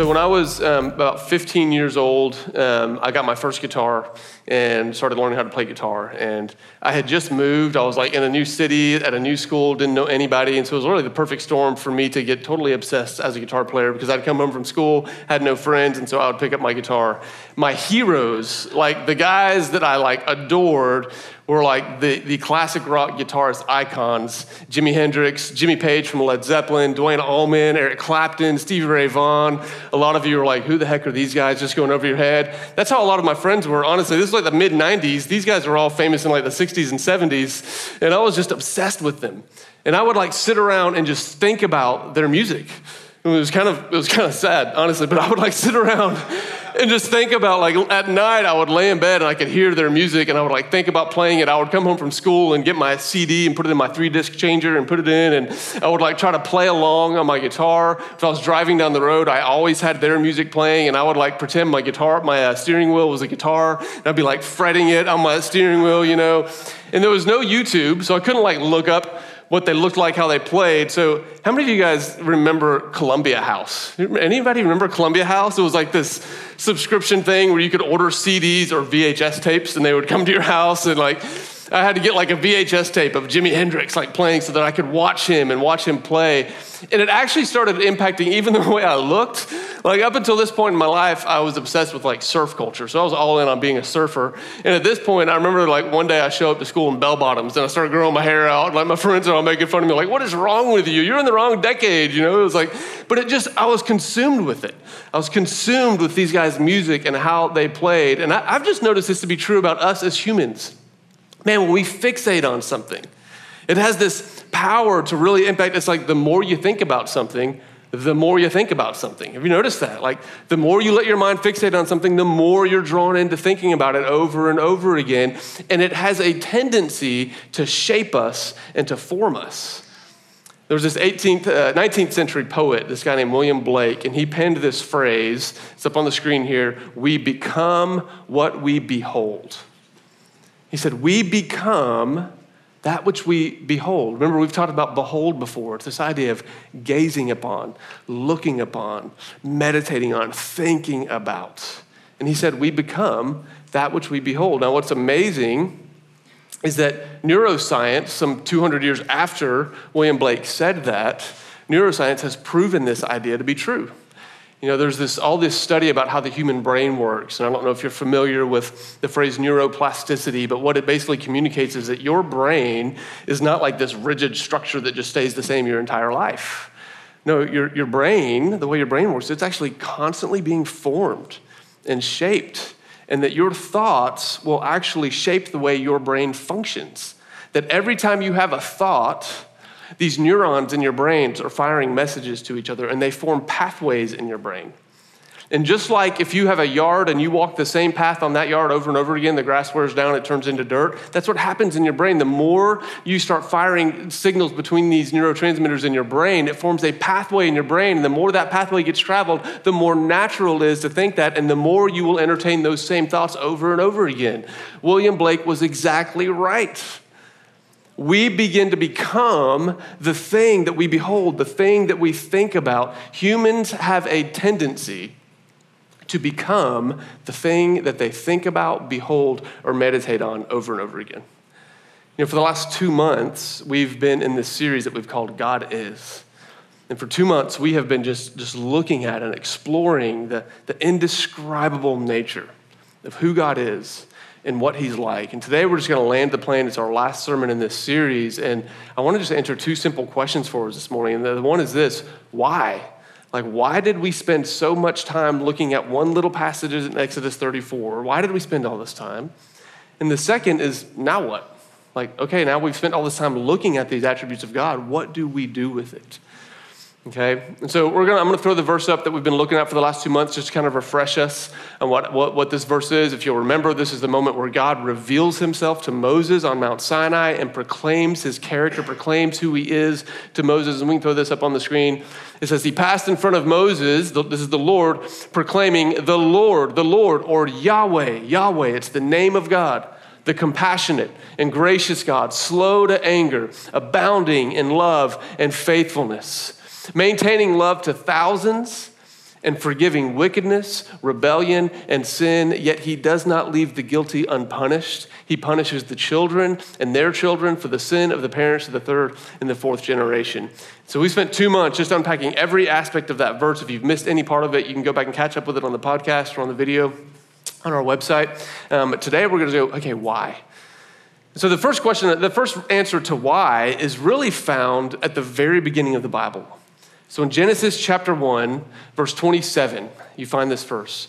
So when I was um, about 15 years old, um, I got my first guitar and started learning how to play guitar. And I had just moved. I was like in a new city at a new school, didn't know anybody, and so it was really the perfect storm for me to get totally obsessed as a guitar player because I'd come home from school, had no friends, and so I would pick up my guitar. My heroes, like the guys that I like adored, were like the, the classic rock guitarist icons Jimi Hendrix, Jimmy Page from Led Zeppelin, Duane Allman, Eric Clapton, Stevie Ray Vaughan. A lot of you are like, who the heck are these guys just going over your head? That's how a lot of my friends were. Honestly, this is like the mid 90s. These guys were all famous in like the 60s and 70s, and I was just obsessed with them. And I would like sit around and just think about their music. It was kind of it was kind of sad, honestly, but I would like sit around and just think about like at night I would lay in bed and I could hear their music and I would like think about playing it. I would come home from school and get my CD and put it in my three disc changer and put it in and I would like try to play along on my guitar. If I was driving down the road, I always had their music playing and I would like pretend my guitar, my uh, steering wheel was a guitar and I'd be like fretting it on my steering wheel, you know. And there was no YouTube, so I couldn't like look up what they looked like, how they played. So, how many of you guys remember Columbia House? Anybody remember Columbia House? It was like this subscription thing where you could order CDs or VHS tapes and they would come to your house and like I had to get like a VHS tape of Jimi Hendrix like playing so that I could watch him and watch him play. And it actually started impacting even the way I looked. Like up until this point in my life, I was obsessed with like surf culture. So I was all in on being a surfer. And at this point, I remember like one day I show up to school in bell bottoms and I started growing my hair out. Like my friends are all making fun of me, like, what is wrong with you? You're in the wrong decade, you know? It was like, but it just, I was consumed with it. I was consumed with these guys' music and how they played. And I, I've just noticed this to be true about us as humans. Man, when we fixate on something, it has this power to really impact. It's like the more you think about something, the more you think about something. Have you noticed that? Like, the more you let your mind fixate on something, the more you're drawn into thinking about it over and over again. And it has a tendency to shape us and to form us. There was this 18th, uh, 19th century poet, this guy named William Blake, and he penned this phrase. It's up on the screen here We become what we behold. He said, We become that which we behold. Remember, we've talked about behold before. It's this idea of gazing upon, looking upon, meditating on, thinking about. And he said, We become that which we behold. Now, what's amazing is that neuroscience, some 200 years after William Blake said that, neuroscience has proven this idea to be true. You know, there's this, all this study about how the human brain works. And I don't know if you're familiar with the phrase neuroplasticity, but what it basically communicates is that your brain is not like this rigid structure that just stays the same your entire life. No, your, your brain, the way your brain works, it's actually constantly being formed and shaped. And that your thoughts will actually shape the way your brain functions. That every time you have a thought, these neurons in your brains are firing messages to each other and they form pathways in your brain. And just like if you have a yard and you walk the same path on that yard over and over again, the grass wears down, it turns into dirt. That's what happens in your brain. The more you start firing signals between these neurotransmitters in your brain, it forms a pathway in your brain. And the more that pathway gets traveled, the more natural it is to think that, and the more you will entertain those same thoughts over and over again. William Blake was exactly right we begin to become the thing that we behold, the thing that we think about. Humans have a tendency to become the thing that they think about, behold, or meditate on over and over again. You know, for the last two months, we've been in this series that we've called God Is. And for two months, we have been just, just looking at and exploring the, the indescribable nature of who God is and what he's like. And today we're just going to land the plane. It's our last sermon in this series. And I want to just answer two simple questions for us this morning. And the one is this why? Like, why did we spend so much time looking at one little passage in Exodus 34? Why did we spend all this time? And the second is, now what? Like, okay, now we've spent all this time looking at these attributes of God. What do we do with it? Okay, and so we're gonna, I'm going to throw the verse up that we've been looking at for the last two months just to kind of refresh us on what, what, what this verse is. If you'll remember, this is the moment where God reveals himself to Moses on Mount Sinai and proclaims his character, proclaims who he is to Moses. And we can throw this up on the screen. It says, He passed in front of Moses, this is the Lord, proclaiming, The Lord, the Lord, or Yahweh, Yahweh, it's the name of God the compassionate and gracious God, slow to anger, abounding in love and faithfulness maintaining love to thousands, and forgiving wickedness, rebellion, and sin, yet he does not leave the guilty unpunished. He punishes the children and their children for the sin of the parents of the third and the fourth generation. So we spent two months just unpacking every aspect of that verse. If you've missed any part of it, you can go back and catch up with it on the podcast or on the video on our website. Um, but today we're going to go, okay, why? So the first question, the first answer to why is really found at the very beginning of the Bible. So in Genesis chapter 1, verse 27, you find this verse.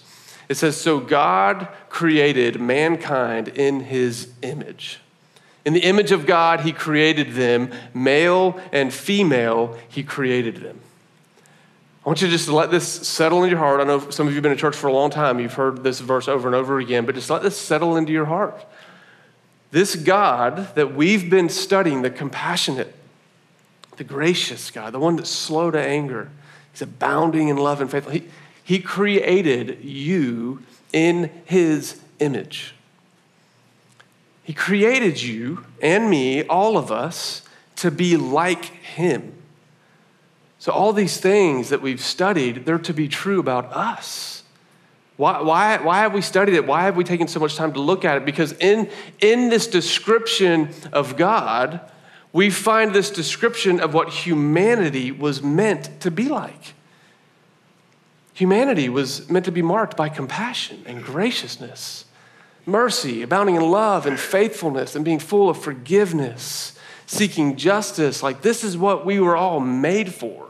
It says, So God created mankind in his image. In the image of God, he created them, male and female, he created them. I want you to just let this settle in your heart. I know some of you have been in church for a long time. You've heard this verse over and over again, but just let this settle into your heart. This God that we've been studying, the compassionate, the gracious God, the one that's slow to anger. He's abounding in love and faith. He, he created you in his image. He created you and me, all of us, to be like him. So, all these things that we've studied, they're to be true about us. Why, why, why have we studied it? Why have we taken so much time to look at it? Because in, in this description of God, we find this description of what humanity was meant to be like. Humanity was meant to be marked by compassion and graciousness, mercy, abounding in love and faithfulness, and being full of forgiveness, seeking justice. Like, this is what we were all made for.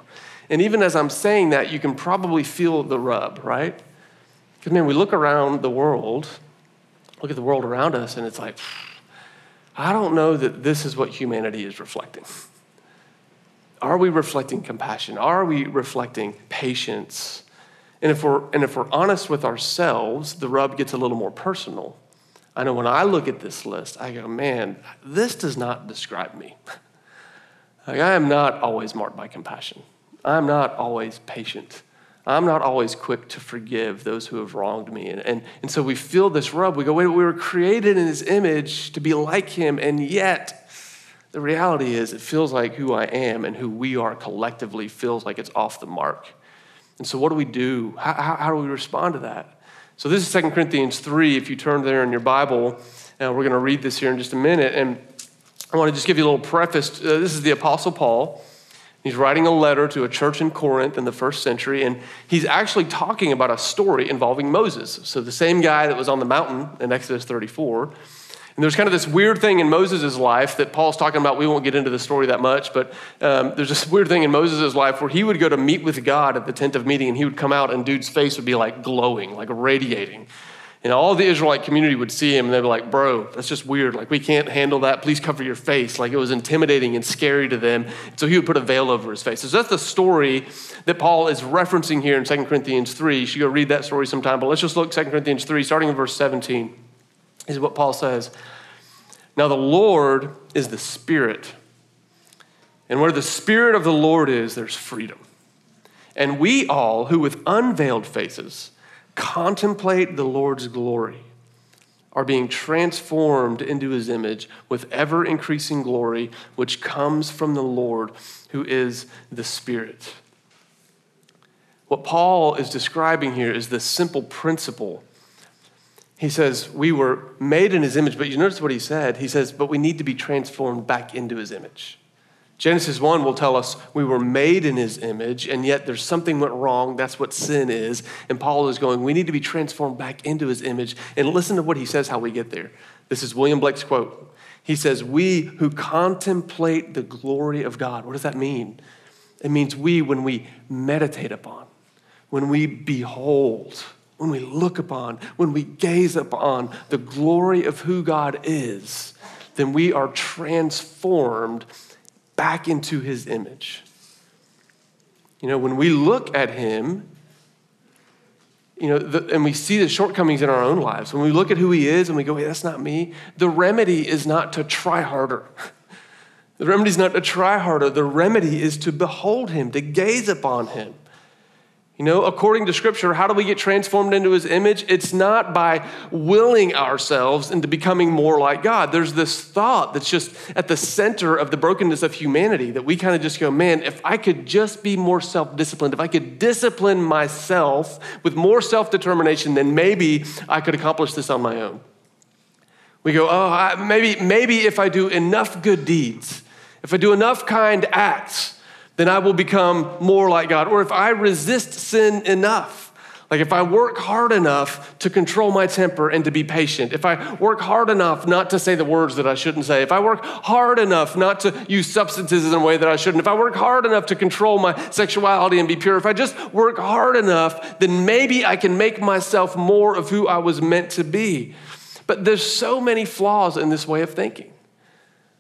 And even as I'm saying that, you can probably feel the rub, right? Because, man, we look around the world, look at the world around us, and it's like, I don't know that this is what humanity is reflecting. Are we reflecting compassion? Are we reflecting patience? And if we're, and if we're honest with ourselves, the rub gets a little more personal. I know when I look at this list, I go, man, this does not describe me. like, I am not always marked by compassion. I'm not always patient. I'm not always quick to forgive those who have wronged me. And, and, and so we feel this rub. We go, wait, we were created in his image to be like him, and yet the reality is it feels like who I am and who we are collectively feels like it's off the mark. And so what do we do? How, how, how do we respond to that? So this is 2 Corinthians 3. If you turn there in your Bible, and uh, we're going to read this here in just a minute. And I want to just give you a little preface. Uh, this is the Apostle Paul. He's writing a letter to a church in Corinth in the first century, and he's actually talking about a story involving Moses. So, the same guy that was on the mountain in Exodus 34. And there's kind of this weird thing in Moses' life that Paul's talking about. We won't get into the story that much, but um, there's this weird thing in Moses' life where he would go to meet with God at the tent of meeting, and he would come out, and dude's face would be like glowing, like radiating. And all the Israelite community would see him and they'd be like, bro, that's just weird. Like, we can't handle that. Please cover your face. Like, it was intimidating and scary to them. So he would put a veil over his face. So that's the story that Paul is referencing here in 2 Corinthians 3. You should go read that story sometime. But let's just look 2 Corinthians 3, starting in verse 17. Is what Paul says. Now, the Lord is the Spirit. And where the Spirit of the Lord is, there's freedom. And we all, who with unveiled faces, contemplate the Lord's glory are being transformed into his image with ever increasing glory, which comes from the Lord, who is the Spirit. What Paul is describing here is this simple principle. He says, We were made in his image, but you notice what he said? He says, But we need to be transformed back into his image. Genesis 1 will tell us we were made in his image, and yet there's something went wrong. That's what sin is. And Paul is going, we need to be transformed back into his image. And listen to what he says, how we get there. This is William Blake's quote. He says, We who contemplate the glory of God. What does that mean? It means we, when we meditate upon, when we behold, when we look upon, when we gaze upon the glory of who God is, then we are transformed back into his image. You know, when we look at him, you know, the, and we see the shortcomings in our own lives, when we look at who he is and we go, hey, that's not me, the remedy is not to try harder. The remedy is not to try harder. The remedy is to behold him, to gaze upon him. You know, according to scripture, how do we get transformed into his image? It's not by willing ourselves into becoming more like God. There's this thought that's just at the center of the brokenness of humanity that we kind of just go, man, if I could just be more self disciplined, if I could discipline myself with more self determination, then maybe I could accomplish this on my own. We go, oh, I, maybe, maybe if I do enough good deeds, if I do enough kind acts, then I will become more like God. Or if I resist sin enough, like if I work hard enough to control my temper and to be patient, if I work hard enough not to say the words that I shouldn't say, if I work hard enough not to use substances in a way that I shouldn't, if I work hard enough to control my sexuality and be pure, if I just work hard enough, then maybe I can make myself more of who I was meant to be. But there's so many flaws in this way of thinking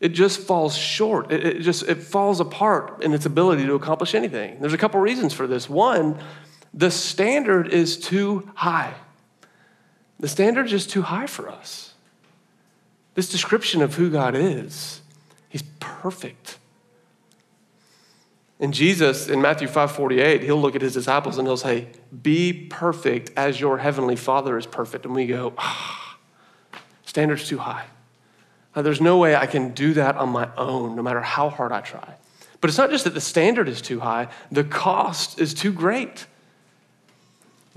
it just falls short. It, it, just it falls apart in its ability to accomplish anything. There's a couple reasons for this. One, the standard is too high. The standard is too high for us. This description of who God is, He's perfect. And Jesus in Matthew 5:48, he'll look at his disciples and he'll say, "Be perfect as your heavenly Father is perfect." And we go, ah, standard's too high. Uh, there's no way I can do that on my own, no matter how hard I try. But it's not just that the standard is too high, the cost is too great.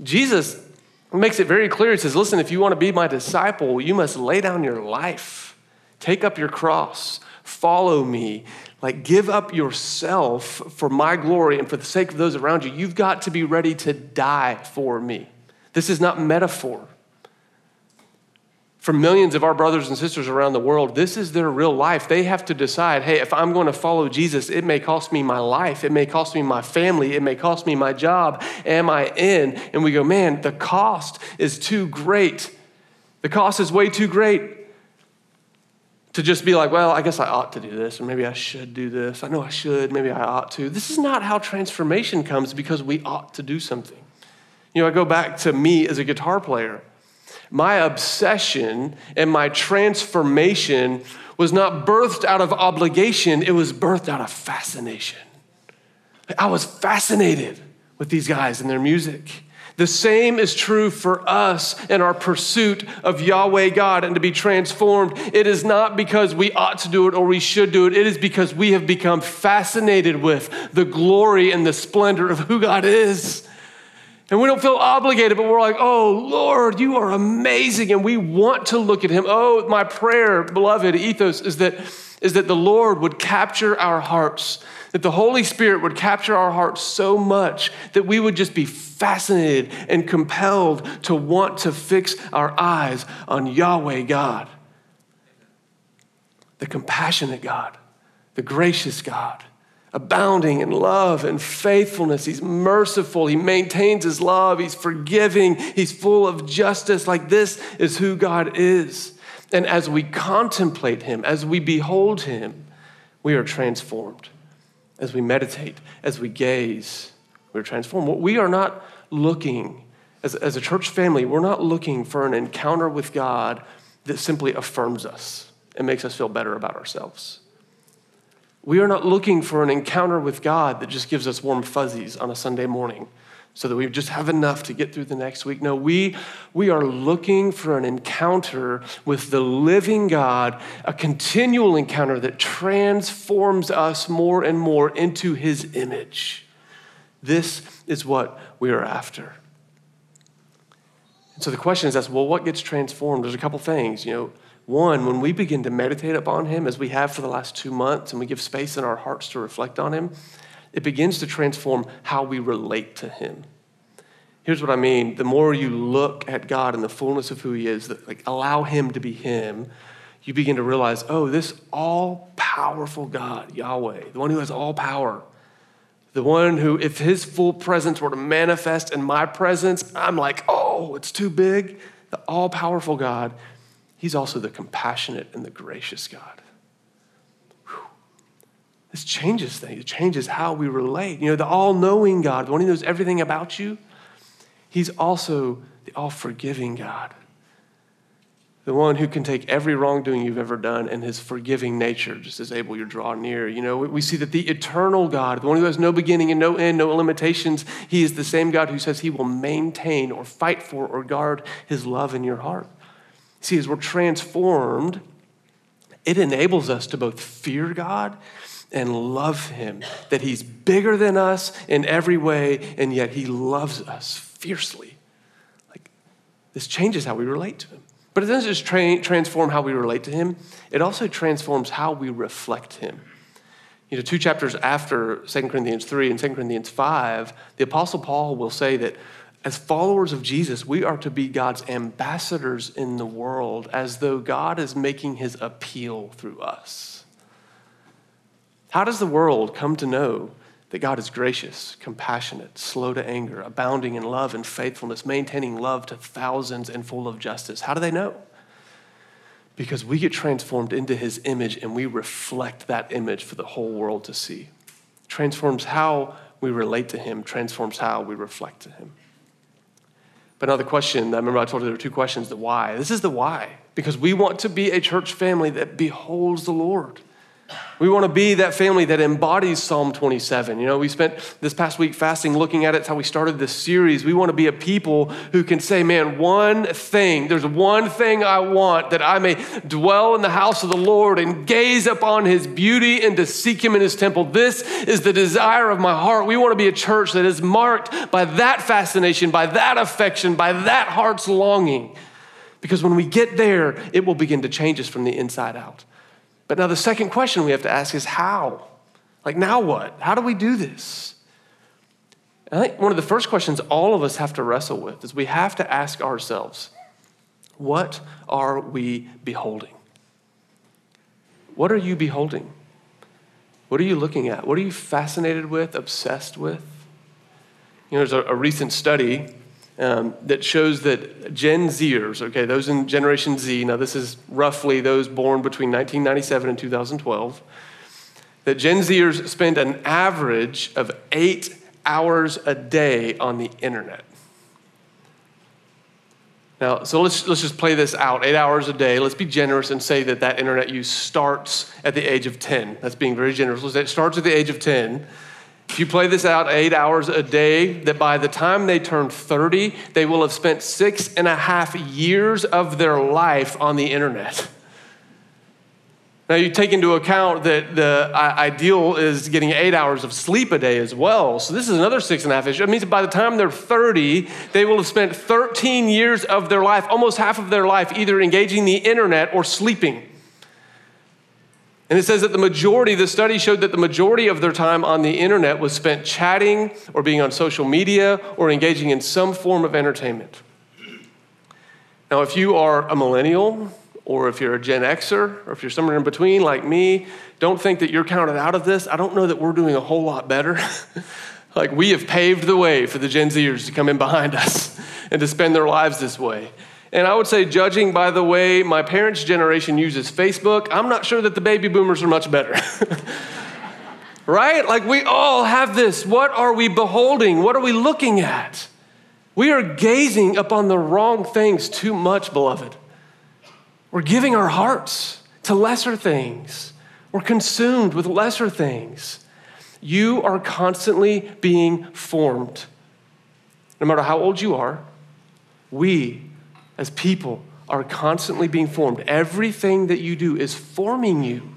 Jesus makes it very clear. He says, Listen, if you want to be my disciple, you must lay down your life, take up your cross, follow me. Like, give up yourself for my glory and for the sake of those around you. You've got to be ready to die for me. This is not metaphor for millions of our brothers and sisters around the world, this is their real life. They have to decide hey, if I'm going to follow Jesus, it may cost me my life, it may cost me my family, it may cost me my job. Am I in? And we go, man, the cost is too great. The cost is way too great to just be like, well, I guess I ought to do this, or maybe I should do this. I know I should, maybe I ought to. This is not how transformation comes because we ought to do something. You know, I go back to me as a guitar player. My obsession and my transformation was not birthed out of obligation, it was birthed out of fascination. I was fascinated with these guys and their music. The same is true for us in our pursuit of Yahweh God and to be transformed. It is not because we ought to do it or we should do it. It is because we have become fascinated with the glory and the splendor of who God is. And we don't feel obligated, but we're like, oh, Lord, you are amazing. And we want to look at him. Oh, my prayer, beloved ethos, is that, is that the Lord would capture our hearts, that the Holy Spirit would capture our hearts so much that we would just be fascinated and compelled to want to fix our eyes on Yahweh God, the compassionate God, the gracious God abounding in love and faithfulness. He's merciful. He maintains his love. He's forgiving. He's full of justice. Like this is who God is. And as we contemplate him, as we behold him, we are transformed. As we meditate, as we gaze, we're transformed. We are not looking, as, as a church family, we're not looking for an encounter with God that simply affirms us and makes us feel better about ourselves. We are not looking for an encounter with God that just gives us warm fuzzies on a Sunday morning so that we just have enough to get through the next week. No, we, we are looking for an encounter with the living God, a continual encounter that transforms us more and more into his image. This is what we are after. And so the question is, asked, well, what gets transformed? There's a couple things, you know one, when we begin to meditate upon Him as we have for the last two months and we give space in our hearts to reflect on Him, it begins to transform how we relate to Him. Here's what I mean the more you look at God in the fullness of who He is, that, like allow Him to be Him, you begin to realize, oh, this all powerful God, Yahweh, the one who has all power, the one who, if His full presence were to manifest in my presence, I'm like, oh, it's too big. The all powerful God He's also the compassionate and the gracious God. This changes things. It changes how we relate. You know, the all knowing God, the one who knows everything about you, He's also the all forgiving God. the one who can take every wrongdoing you've ever done and his forgiving nature just is able to draw near. You know, we see that the eternal God, the one who has no beginning and no end, no limitations, he is the same God who says he will maintain or fight for or guard his love in your heart. See, as we're transformed, it enables us to both fear God and love him, that he's bigger than us in every way, and yet he loves us fiercely. Like, this changes how we relate to him. But it doesn't just tra- transform how we relate to him, it also transforms how we reflect him. You know, two chapters after 2 Corinthians 3 and 2 Corinthians 5, the Apostle Paul will say that as followers of Jesus, we are to be God's ambassadors in the world as though God is making his appeal through us. How does the world come to know that God is gracious, compassionate, slow to anger, abounding in love and faithfulness, maintaining love to thousands, and full of justice. How do they know? Because we get transformed into his image and we reflect that image for the whole world to see. Transforms how we relate to him, transforms how we reflect to him. But now the question, I remember I told you there were two questions the why. This is the why. Because we want to be a church family that beholds the Lord. We want to be that family that embodies Psalm 27. You know, we spent this past week fasting looking at it. It's how we started this series. We want to be a people who can say, man, one thing, there's one thing I want that I may dwell in the house of the Lord and gaze upon his beauty and to seek him in his temple. This is the desire of my heart. We want to be a church that is marked by that fascination, by that affection, by that heart's longing. Because when we get there, it will begin to change us from the inside out. But now the second question we have to ask is how? Like, now what? How do we do this? I think one of the first questions all of us have to wrestle with is we have to ask ourselves, what are we beholding? What are you beholding? What are you looking at? What are you fascinated with, obsessed with? You know, there's a, a recent study um, that shows that Gen Zers, okay, those in Generation Z, now this is roughly those born between 1997 and 2012, that Gen Zers spend an average of eight hours a day on the internet. Now, so let's, let's just play this out eight hours a day. Let's be generous and say that that internet use starts at the age of 10. That's being very generous. Let's say it starts at the age of 10. If you play this out eight hours a day, that by the time they turn 30, they will have spent six and a half years of their life on the internet. Now, you take into account that the ideal is getting eight hours of sleep a day as well. So, this is another six and a half issue. It means by the time they're 30, they will have spent 13 years of their life, almost half of their life, either engaging the internet or sleeping. And it says that the majority, the study showed that the majority of their time on the internet was spent chatting or being on social media or engaging in some form of entertainment. Now, if you are a millennial, or if you're a Gen Xer, or if you're somewhere in between like me, don't think that you're counted out of this. I don't know that we're doing a whole lot better. like we have paved the way for the Gen Zers to come in behind us and to spend their lives this way. And I would say, judging by the way my parents' generation uses Facebook, I'm not sure that the baby boomers are much better. right? Like we all have this. What are we beholding? What are we looking at? We are gazing upon the wrong things too much, beloved. We're giving our hearts to lesser things. We're consumed with lesser things. You are constantly being formed. No matter how old you are, we as people are constantly being formed. Everything that you do is forming you.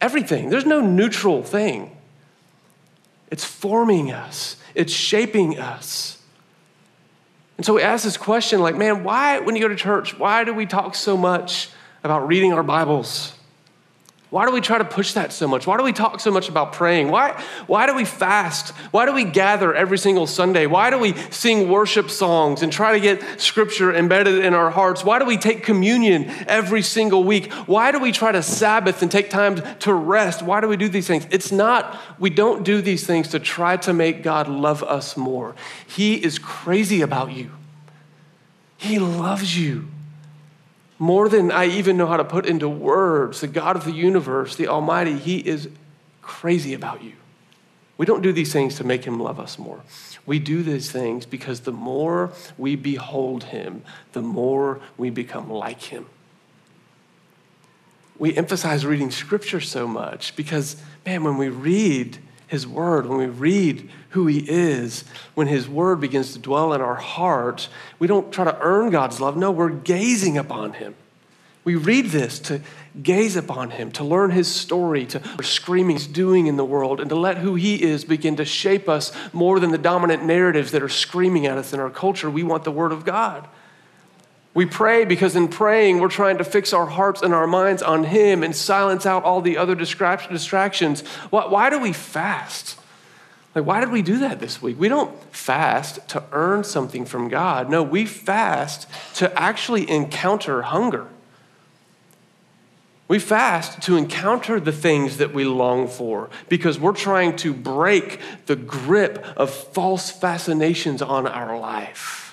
Everything. There's no neutral thing. It's forming us, it's shaping us. And so we ask this question like, man, why, when you go to church, why do we talk so much about reading our Bibles? Why do we try to push that so much? Why do we talk so much about praying? Why, why do we fast? Why do we gather every single Sunday? Why do we sing worship songs and try to get scripture embedded in our hearts? Why do we take communion every single week? Why do we try to Sabbath and take time to rest? Why do we do these things? It's not, we don't do these things to try to make God love us more. He is crazy about you, He loves you more than I even know how to put into words, the God of the universe, the Almighty, He is crazy about you. We don't do these things to make him love us more. We do these things because the more we behold him, the more we become like him. We emphasize reading scripture so much because, man, when we read his word, when we read who he is, when his word begins to dwell in our heart, we don't try to earn God's love. No, we're gazing upon him. We read this to gaze upon him, to learn his story, to screaming he's doing in the world, and to let who he is begin to shape us more than the dominant narratives that are screaming at us in our culture. We want the word of God. We pray because in praying, we're trying to fix our hearts and our minds on Him and silence out all the other distractions. Why do we fast? Like, why did we do that this week? We don't fast to earn something from God. No, we fast to actually encounter hunger. We fast to encounter the things that we long for because we're trying to break the grip of false fascinations on our life.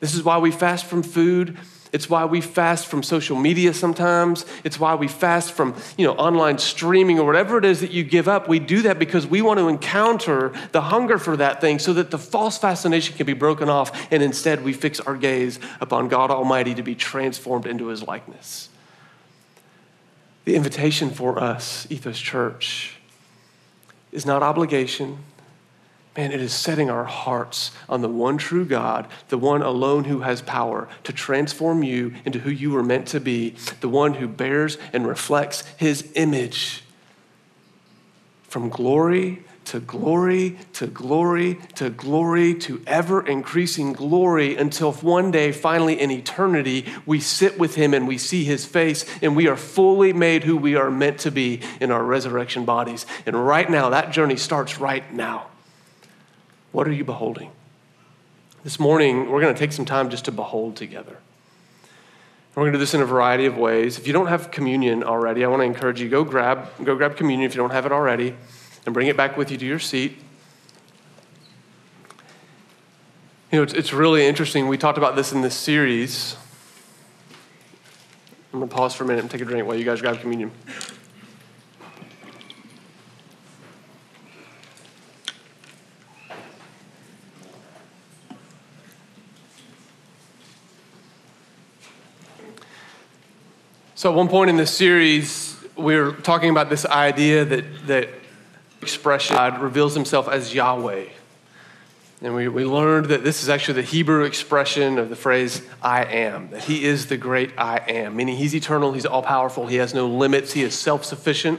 This is why we fast from food. It's why we fast from social media sometimes. It's why we fast from, you know, online streaming or whatever it is that you give up. We do that because we want to encounter the hunger for that thing so that the false fascination can be broken off and instead we fix our gaze upon God Almighty to be transformed into his likeness. The invitation for us, Ethos Church, is not obligation. Man, it is setting our hearts on the one true God, the one alone who has power to transform you into who you were meant to be, the one who bears and reflects his image from glory to glory to glory to glory to ever increasing glory until one day, finally in eternity, we sit with him and we see his face and we are fully made who we are meant to be in our resurrection bodies. And right now, that journey starts right now. What are you beholding? This morning, we're going to take some time just to behold together. We're going to do this in a variety of ways. If you don't have communion already, I want to encourage you go grab go grab communion if you don't have it already and bring it back with you to your seat. You know, it's, it's really interesting. We talked about this in this series. I'm going to pause for a minute and take a drink while you guys grab communion. So, at one point in this series, we were talking about this idea that, that expression, God reveals himself as Yahweh. And we, we learned that this is actually the Hebrew expression of the phrase I am, that he is the great I am, meaning he's eternal, he's all powerful, he has no limits, he is self sufficient.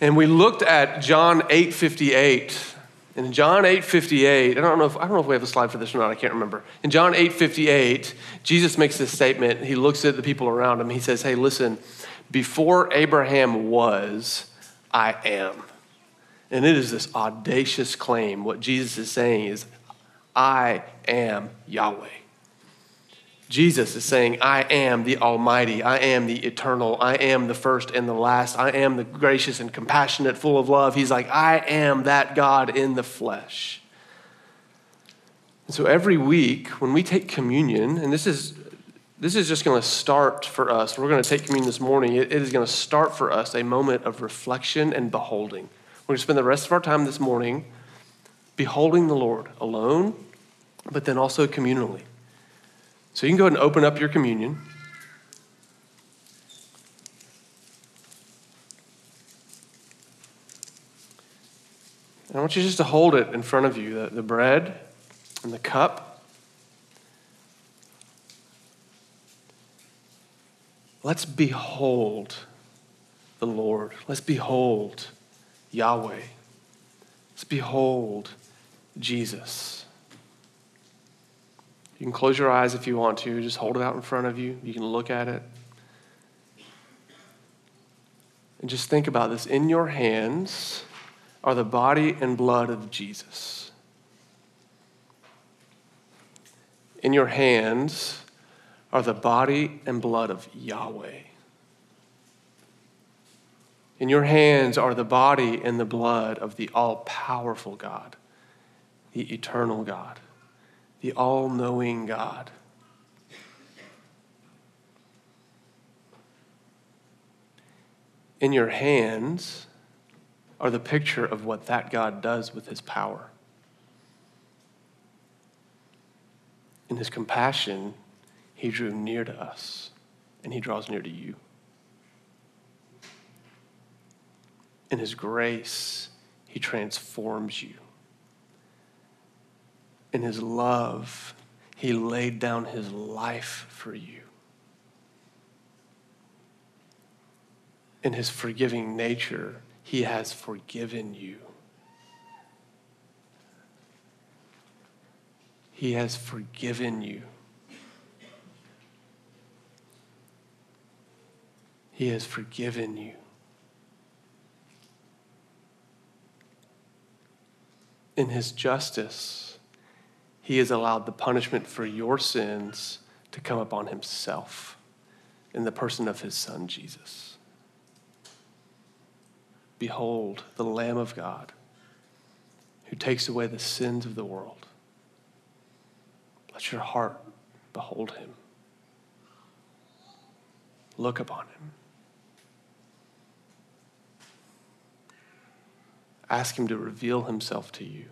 And we looked at John 8 58. And in John 8 58, I don't, know if, I don't know if we have a slide for this or not, I can't remember. In John 8 58, Jesus makes this statement. He looks at the people around him. He says, Hey, listen, before Abraham was, I am. And it is this audacious claim. What Jesus is saying is, I am Yahweh. Jesus is saying, I am the Almighty. I am the eternal. I am the first and the last. I am the gracious and compassionate, full of love. He's like, I am that God in the flesh. And so every week when we take communion, and this is this is just going to start for us. We're going to take communion this morning. It is going to start for us a moment of reflection and beholding. We're going to spend the rest of our time this morning beholding the Lord alone, but then also communally. So you can go ahead and open up your communion. And I want you just to hold it in front of you the, the bread and the cup. Let's behold the Lord. Let's behold Yahweh. Let's behold Jesus. You can close your eyes if you want to, just hold it out in front of you. You can look at it. And just think about this. In your hands are the body and blood of Jesus. In your hands are the body and blood of Yahweh. In your hands are the body and the blood of the all powerful God, the eternal God, the all knowing God. In your hands are the picture of what that God does with his power. In his compassion, he drew near to us, and he draws near to you. In his grace, he transforms you. In his love, he laid down his life for you. In his forgiving nature, he has forgiven you. He has forgiven you. He has forgiven you. In his justice, he has allowed the punishment for your sins to come upon himself in the person of his son, Jesus. Behold, the Lamb of God who takes away the sins of the world. Let your heart behold him. Look upon him. Ask him to reveal himself to you.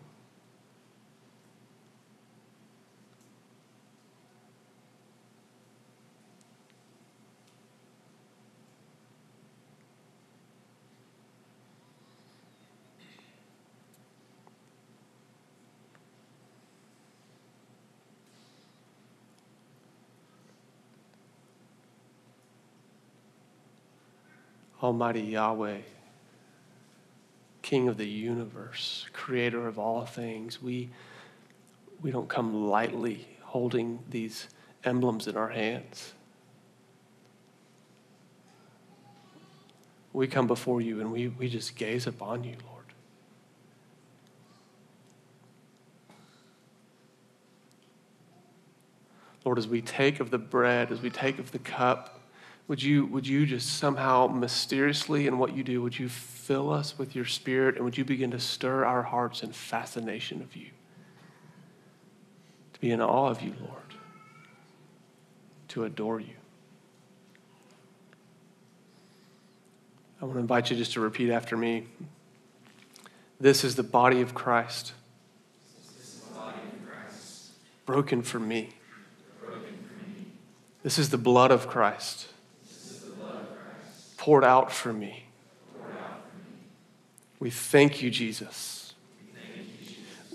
Almighty Yahweh, King of the universe, creator of all things, we, we don't come lightly holding these emblems in our hands. We come before you and we, we just gaze upon you, Lord. Lord, as we take of the bread, as we take of the cup, would you, would you just somehow mysteriously in what you do, would you fill us with your spirit and would you begin to stir our hearts in fascination of you? To be in awe of you, Lord. To adore you. I want to invite you just to repeat after me. This is the body of Christ. Body of Christ. Broken for me. Broken for me. This is the blood of Christ poured out for me. We thank you, Jesus.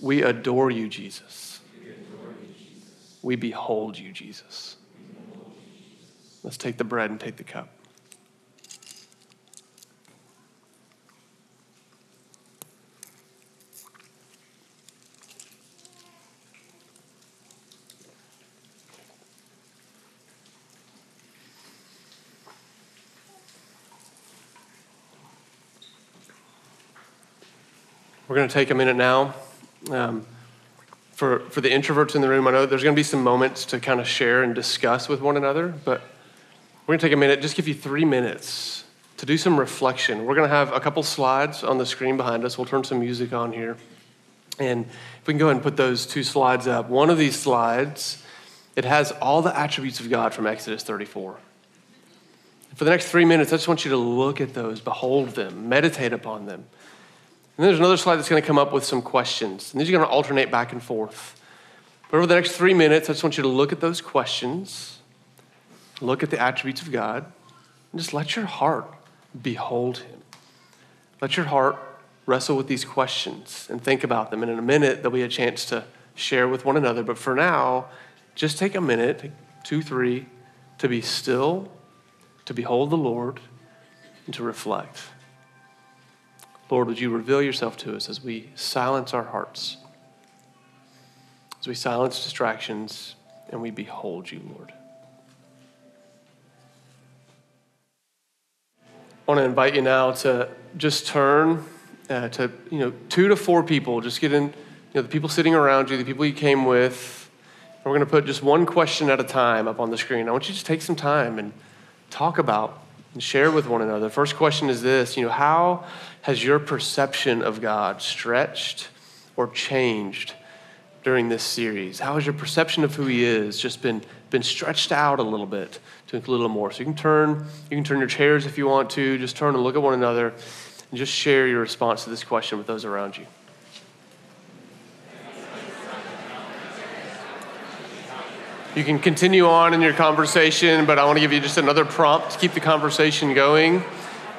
We adore you, Jesus. We behold you, Jesus. Let's take the bread and take the cup. We're going to take a minute now. Um, for, for the introverts in the room, I know there's going to be some moments to kind of share and discuss with one another, but we're going to take a minute, just give you three minutes to do some reflection. We're going to have a couple slides on the screen behind us. We'll turn some music on here. And if we can go ahead and put those two slides up. One of these slides, it has all the attributes of God from Exodus 34. For the next three minutes, I just want you to look at those, behold them, meditate upon them. And there's another slide that's going to come up with some questions. And these are going to alternate back and forth. But over the next three minutes, I just want you to look at those questions, look at the attributes of God, and just let your heart behold Him. Let your heart wrestle with these questions and think about them. And in a minute, there'll be a chance to share with one another. But for now, just take a minute, two, three, to be still, to behold the Lord, and to reflect. Lord, would you reveal yourself to us as we silence our hearts, as we silence distractions, and we behold you, Lord. I want to invite you now to just turn uh, to you know two to four people. Just get in, you know, the people sitting around you, the people you came with. We're going to put just one question at a time up on the screen. I want you to just take some time and talk about and share with one another. The first question is this you know, how has your perception of God stretched or changed during this series? How has your perception of who He is just been, been stretched out a little bit to include a little more? So you can turn, you can turn your chairs if you want to, just turn and look at one another. And just share your response to this question with those around you. You can continue on in your conversation, but I want to give you just another prompt to keep the conversation going.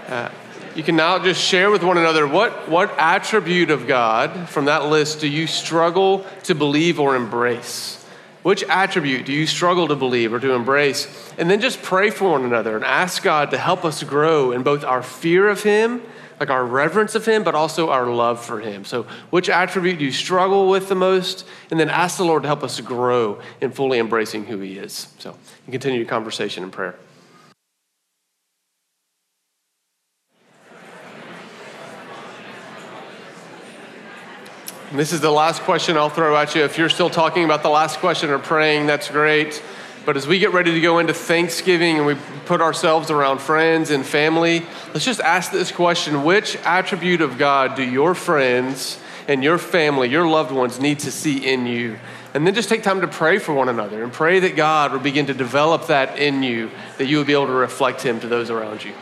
Uh, you can now just share with one another what, what attribute of God from that list do you struggle to believe or embrace? Which attribute do you struggle to believe or to embrace? And then just pray for one another and ask God to help us grow in both our fear of Him like our reverence of Him, but also our love for Him. So, which attribute do you struggle with the most? And then ask the Lord to help us grow in fully embracing who He is. So, continue your conversation in prayer. And this is the last question I'll throw at you. If you're still talking about the last question or praying, that's great. But as we get ready to go into Thanksgiving and we put ourselves around friends and family, let's just ask this question Which attribute of God do your friends and your family, your loved ones, need to see in you? And then just take time to pray for one another and pray that God will begin to develop that in you, that you will be able to reflect Him to those around you.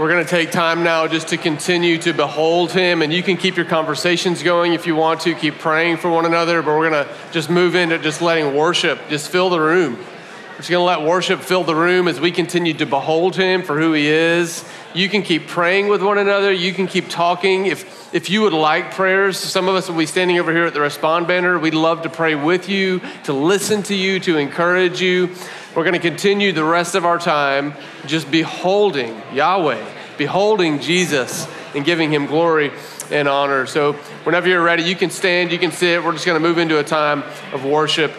We're going to take time now just to continue to behold him, and you can keep your conversations going if you want to, keep praying for one another, but we're going to just move into just letting worship just fill the room. We're just going to let worship fill the room as we continue to behold him for who he is. You can keep praying with one another. You can keep talking. If, if you would like prayers, some of us will be standing over here at the Respond banner. We'd love to pray with you, to listen to you, to encourage you. We're going to continue the rest of our time just beholding Yahweh, beholding Jesus, and giving him glory and honor. So, whenever you're ready, you can stand, you can sit. We're just going to move into a time of worship.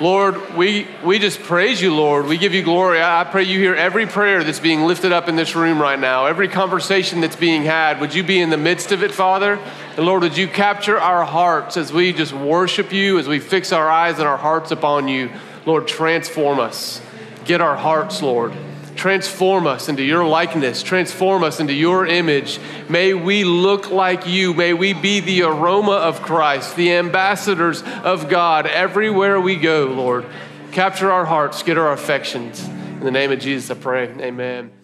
Lord, we, we just praise you, Lord. We give you glory. I, I pray you hear every prayer that's being lifted up in this room right now, every conversation that's being had. Would you be in the midst of it, Father? And Lord, would you capture our hearts as we just worship you, as we fix our eyes and our hearts upon you? Lord, transform us. Get our hearts, Lord. Transform us into your likeness. Transform us into your image. May we look like you. May we be the aroma of Christ, the ambassadors of God everywhere we go, Lord. Capture our hearts, get our affections. In the name of Jesus, I pray. Amen.